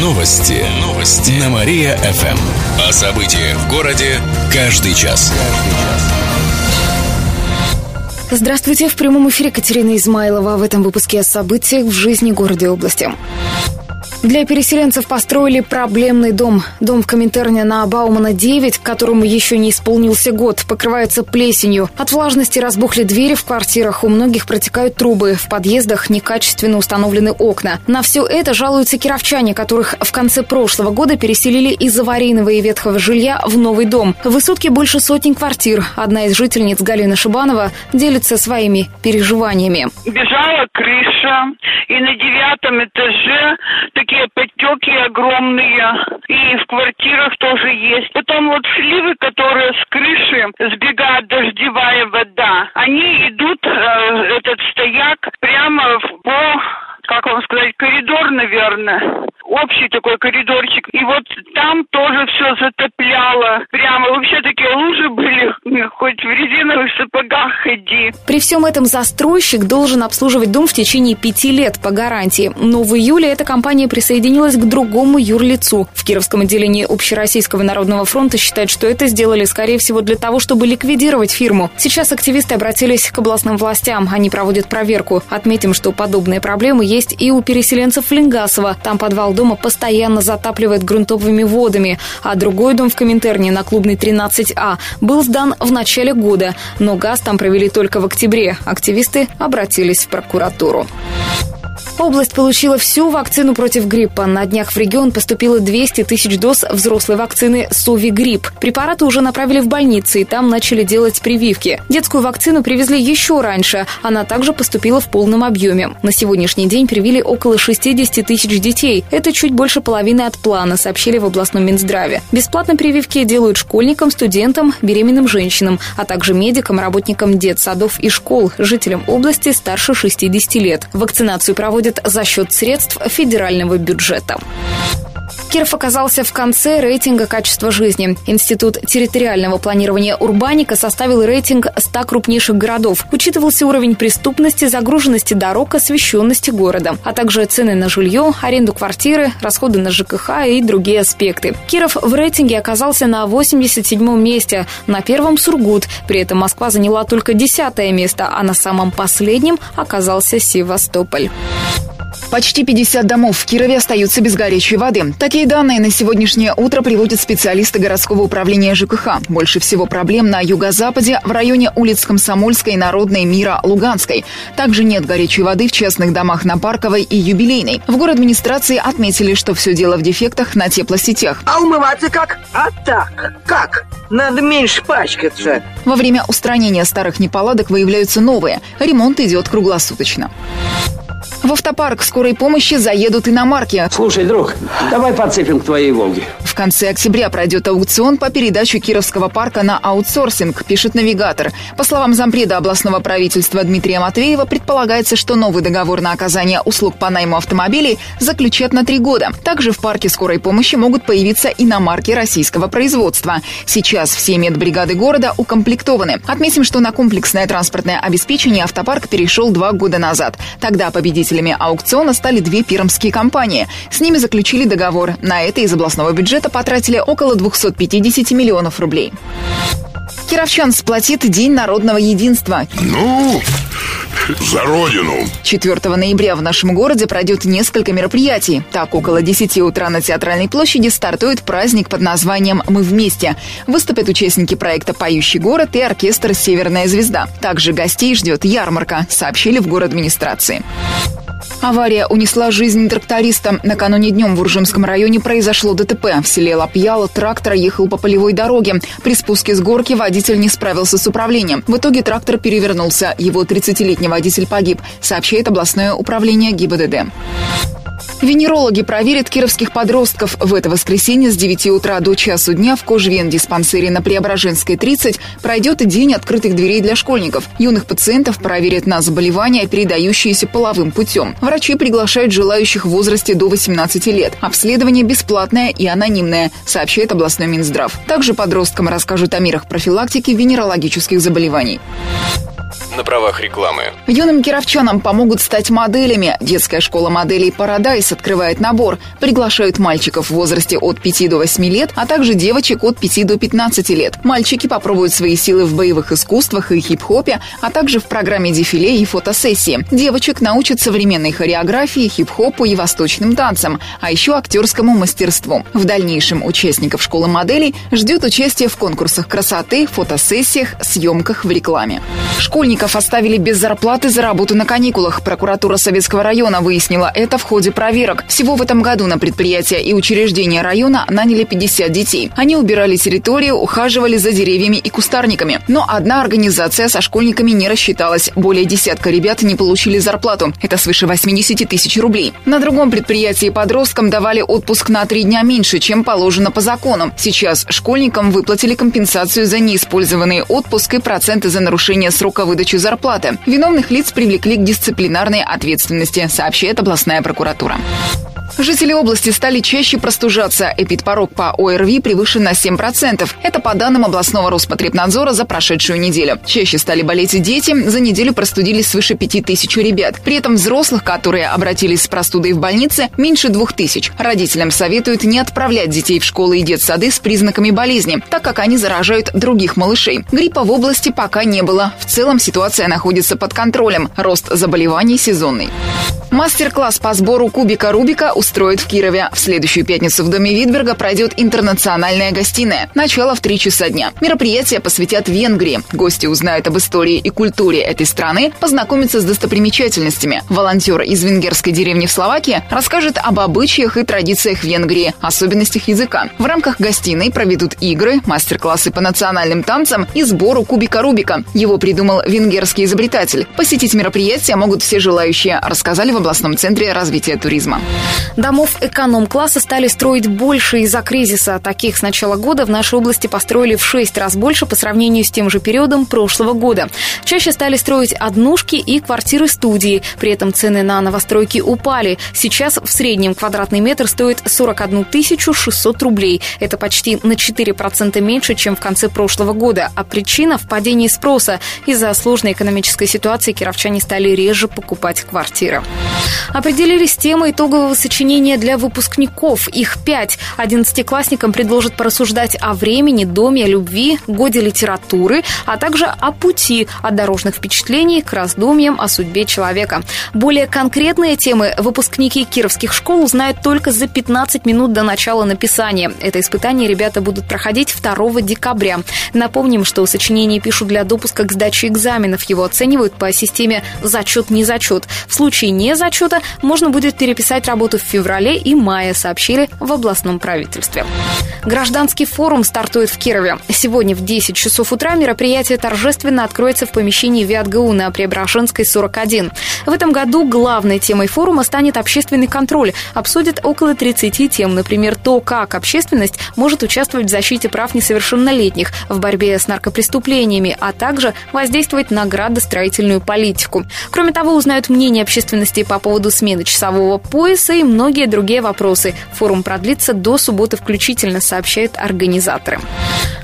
Новости. Новости. На Мария-ФМ. О событиях в городе каждый час. Здравствуйте. В прямом эфире Катерина Измайлова. В этом выпуске о событиях в жизни города и области. Для переселенцев построили проблемный дом. Дом в Коминтерне на Баумана 9, которому еще не исполнился год, покрывается плесенью. От влажности разбухли двери в квартирах, у многих протекают трубы, в подъездах некачественно установлены окна. На все это жалуются кировчане, которых в конце прошлого года переселили из аварийного и ветхого жилья в новый дом. В высотке больше сотни квартир. Одна из жительниц Галина Шибанова делится своими переживаниями. Бежала крыша, и на девятом этаже такие подтеки огромные. И в квартирах тоже есть. Потом вот сливы, которые с крыши сбегает дождевая вода, они идут, э, этот стояк, прямо в, по как вам сказать, коридор, наверное. Общий такой коридорчик. И вот там тоже все затопляло. Прямо вообще такие лужи были, хоть в резиновых сапогах ходи. При всем этом застройщик должен обслуживать дом в течение пяти лет по гарантии. Но в июле эта компания присоединилась к другому юрлицу. В Кировском отделении Общероссийского народного фронта считают, что это сделали, скорее всего, для того, чтобы ликвидировать фирму. Сейчас активисты обратились к областным властям. Они проводят проверку. Отметим, что подобные проблемы есть и у переселенцев Ленгасова. Там подвал дома постоянно затапливает грунтовыми водами. А другой дом в Коминтерне на Клубной 13А был сдан в начале года. Но газ там провели только в октябре. Активисты обратились в прокуратуру. Область получила всю вакцину против гриппа. На днях в регион поступило 200 тысяч доз взрослой вакцины «Сови-грипп». Препараты уже направили в больницы, и там начали делать прививки. Детскую вакцину привезли еще раньше. Она также поступила в полном объеме. На сегодняшний день привили около 60 тысяч детей. Это чуть больше половины от плана, сообщили в областном Минздраве. Бесплатно прививки делают школьникам, студентам, беременным женщинам, а также медикам, работникам детсадов и школ, жителям области старше 60 лет. Вакцинацию проводят проходит за счет средств федерального бюджета. Киров оказался в конце рейтинга качества жизни. Институт территориального планирования Урбаника составил рейтинг 100 крупнейших городов. Учитывался уровень преступности, загруженности дорог, освещенности города, а также цены на жилье, аренду квартиры, расходы на ЖКХ и другие аспекты. Киров в рейтинге оказался на 87-м месте, на первом Сургут. При этом Москва заняла только десятое место, а на самом последнем оказался Севастополь. Почти 50 домов в Кирове остаются без горячей воды. Такие данные на сегодняшнее утро приводят специалисты городского управления ЖКХ. Больше всего проблем на юго-западе, в районе улиц Комсомольской, Народной, Мира, Луганской. Также нет горячей воды в частных домах на Парковой и Юбилейной. В город администрации отметили, что все дело в дефектах на теплосетях. А умываться как? А так. Как? Надо меньше пачкаться. Во время устранения старых неполадок выявляются новые. Ремонт идет круглосуточно. В автопарк скорой помощи заедут иномарки. Слушай, друг, давай подцепим к твоей «Волге». В конце октября пройдет аукцион по передаче Кировского парка на аутсорсинг, пишет навигатор. По словам зампреда областного правительства Дмитрия Матвеева, предполагается, что новый договор на оказание услуг по найму автомобилей заключат на три года. Также в парке скорой помощи могут появиться иномарки российского производства. Сейчас все медбригады города укомплектованы. Отметим, что на комплексное транспортное обеспечение автопарк перешел два года назад. Тогда победитель Победителями аукциона стали две пермские компании. С ними заключили договор. На это из областного бюджета потратили около 250 миллионов рублей. Кировчан сплотит День народного единства. Ну, за Родину! 4 ноября в нашем городе пройдет несколько мероприятий. Так, около 10 утра на Театральной площади стартует праздник под названием «Мы вместе». Выступят участники проекта «Поющий город» и оркестр «Северная звезда». Также гостей ждет ярмарка, сообщили в город администрации. Авария унесла жизнь тракториста. Накануне днем в Уржимском районе произошло ДТП. В селе Лапьяло трактор ехал по полевой дороге. При спуске с горки водитель не справился с управлением. В итоге трактор перевернулся. Его 30-летний водитель погиб, сообщает областное управление ГИБДД. Венерологи проверят кировских подростков. В это воскресенье с 9 утра до часу дня в Кожвен-диспансере на Преображенской 30 пройдет день открытых дверей для школьников. Юных пациентов проверят на заболевания, передающиеся половым путем. Врачи приглашают желающих в возрасте до 18 лет. Обследование бесплатное и анонимное, сообщает областной Минздрав. Также подросткам расскажут о мерах профилактики венерологических заболеваний. На правах рекламы. Юным кировчанам помогут стать моделями. Детская школа моделей «Парадайс» открывает набор. Приглашают мальчиков в возрасте от 5 до 8 лет, а также девочек от 5 до 15 лет. Мальчики попробуют свои силы в боевых искусствах и хип-хопе, а также в программе дефиле и фотосессии. Девочек научат современной хореографии, хип-хопу и восточным танцам, а еще актерскому мастерству. В дальнейшем участников школы моделей ждет участие в конкурсах красоты, фотосессиях, съемках в рекламе. Школьников оставили без зарплаты за работу на каникулах. Прокуратура Советского района выяснила это в ходе проверок. Всего в этом году на предприятия и учреждения района наняли 50 детей. Они убирали территорию, ухаживали за деревьями и кустарниками. Но одна организация со школьниками не рассчиталась. Более десятка ребят не получили зарплату. Это свыше 80 тысяч рублей. На другом предприятии подросткам давали отпуск на три дня меньше, чем положено по закону. Сейчас школьникам выплатили компенсацию за неиспользованный отпуск и проценты за нарушение срока выдачи зарплаты. Виновных лиц привлекли к дисциплинарной ответственности, сообщает областная прокуратура. Жители области стали чаще простужаться. Эпидпорог по ОРВИ превышен на 7%. Это по данным областного Роспотребнадзора за прошедшую неделю. Чаще стали болеть и дети. За неделю простудились свыше 5 тысяч ребят. При этом взрослых, которые обратились с простудой в больнице, меньше 2 тысяч. Родителям советуют не отправлять детей в школы и детсады с признаками болезни, так как они заражают других малышей. Гриппа в области пока не было. В целом ситуация находится под контролем. Рост заболеваний сезонный. Мастер-класс по сбору кубика Рубика устроит в Кирове. В следующую пятницу в Доме Витберга пройдет интернациональная гостиная. Начало в 3 часа дня. Мероприятие посвятят Венгрии. Гости узнают об истории и культуре этой страны, познакомятся с достопримечательностями. Волонтер из венгерской деревни в Словакии расскажет об обычаях и традициях Венгрии, особенностях языка. В рамках гостиной проведут игры, мастер-классы по национальным танцам и сбору кубика Рубика. Его придумал венгерский изобретатель. Посетить мероприятие могут все желающие, рассказали в областном центре развития туризма. Домов эконом-класса стали строить больше из-за кризиса. Таких с начала года в нашей области построили в шесть раз больше по сравнению с тем же периодом прошлого года. Чаще стали строить однушки и квартиры-студии. При этом цены на новостройки упали. Сейчас в среднем квадратный метр стоит 41 600 рублей. Это почти на 4% меньше, чем в конце прошлого года. А причина в падении спроса. Из-за сложной экономической ситуации кировчане стали реже покупать квартиры. Определились темы итогового сочинения для выпускников. Их пять. Одиннадцатиклассникам предложат порассуждать о времени, доме, любви, годе литературы, а также о пути от дорожных впечатлений к раздумьям о судьбе человека. Более конкретные темы выпускники кировских школ узнают только за 15 минут до начала написания. Это испытание ребята будут проходить 2 декабря. Напомним, что сочинение пишут для допуска к сдаче экзаменов. Его оценивают по системе зачет-не зачет. В случае не зачета можно будет переписать работу в феврале и мае, сообщили в областном правительстве. Гражданский форум стартует в Кирове. Сегодня в 10 часов утра мероприятие торжественно откроется в помещении ВиатГУ на Преображенской, 41. В этом году главной темой форума станет общественный контроль. Обсудят около 30 тем, например, то, как общественность может участвовать в защите прав несовершеннолетних, в борьбе с наркопреступлениями, а также воздействовать на градостроительную политику. Кроме того, узнают мнение общественности по поводу смены часового пояса и многие другие вопросы. Форум продлится до субботы включительно, сообщают организаторы.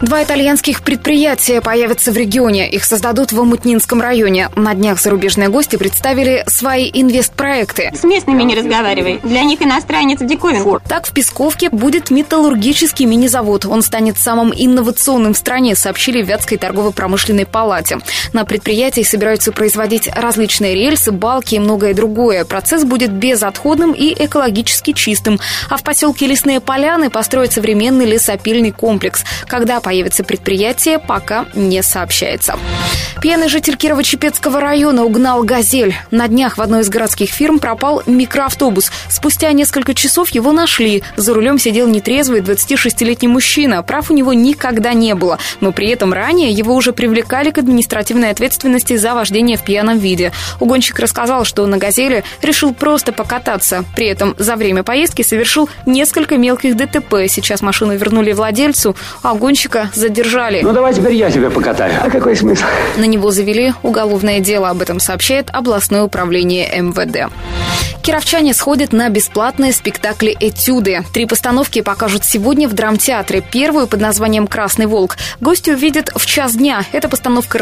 Два итальянских предприятия появятся в регионе. Их создадут в Амутнинском районе. На днях зарубежные гости представили свои инвестпроекты. С местными не разговаривай. Для них иностранец диковин. Так, в Песковке будет металлургический мини-завод. Он станет самым инновационным в стране, сообщили в Вятской торгово-промышленной палате. На предприятии собираются производить различные рельсы, балки и многое другое. Процесс будет безотходным и экологически чистым. А в поселке Лесные Поляны построят современный лесопильный комплекс. Когда появится предприятие, пока не сообщается. Пьяный житель Кирово-Чепецкого района угнал «Газель». На днях в одной из городских фирм пропал микроавтобус. Спустя несколько часов его нашли. За рулем сидел нетрезвый 26-летний мужчина. Прав у него никогда не было. Но при этом ранее его уже привлекали к административной ответственности за вождение в пьяном виде. Угонщик рассказал, что на «Газели» решил просто покататься. При этом за время поездки совершил несколько мелких ДТП. Сейчас машину вернули владельцу, а гонщика задержали. Ну давай теперь я тебя покатаю. А какой смысл? На него завели уголовное дело. Об этом сообщает областное управление МВД. Кировчане сходят на бесплатные спектакли «Этюды». Три постановки покажут сегодня в драмтеатре. Первую под названием «Красный волк» гости увидят в час дня. Это постановка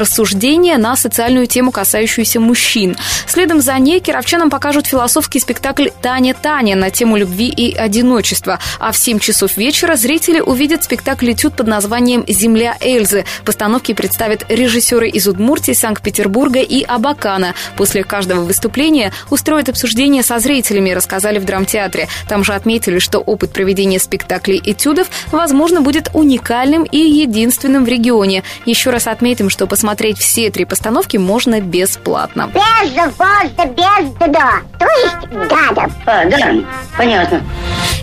рассуждения на социальную тему, касающуюся мужчин. Следом за ней кировчанам покажут философский спектакль «Таня, Таня» на тему любви и одиночества. А в 7 часов вечера зрители увидят спектакль «Этюд» под названием «Земля Эльзы». Постановки представят режиссеры из Удмуртии, Санкт-Петербурга и Абакана. После каждого выступления устроят обсуждение со зрителями, рассказали в драмтеатре. Там же отметили, что опыт проведения спектаклей этюдов, возможно, будет уникальным и единственным в регионе. Еще раз отметим, что посмотреть все три постановки можно бесплатно. Безвозда, без да, то есть гадов. А, да, понятно.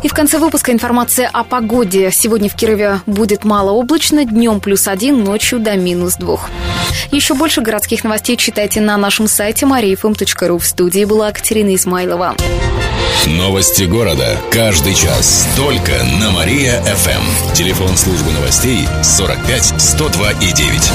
И в конце выпуска информация о погоде. Сегодня в Кирове будет малооблачно, днем плюс один, ночью до минус двух. Еще больше городских новостей читайте на нашем сайте mariafm.ru. В студии была Катерина Измайлова. Новости города. Каждый час. Только на Мария-ФМ. Телефон службы новостей 45 102 и 9.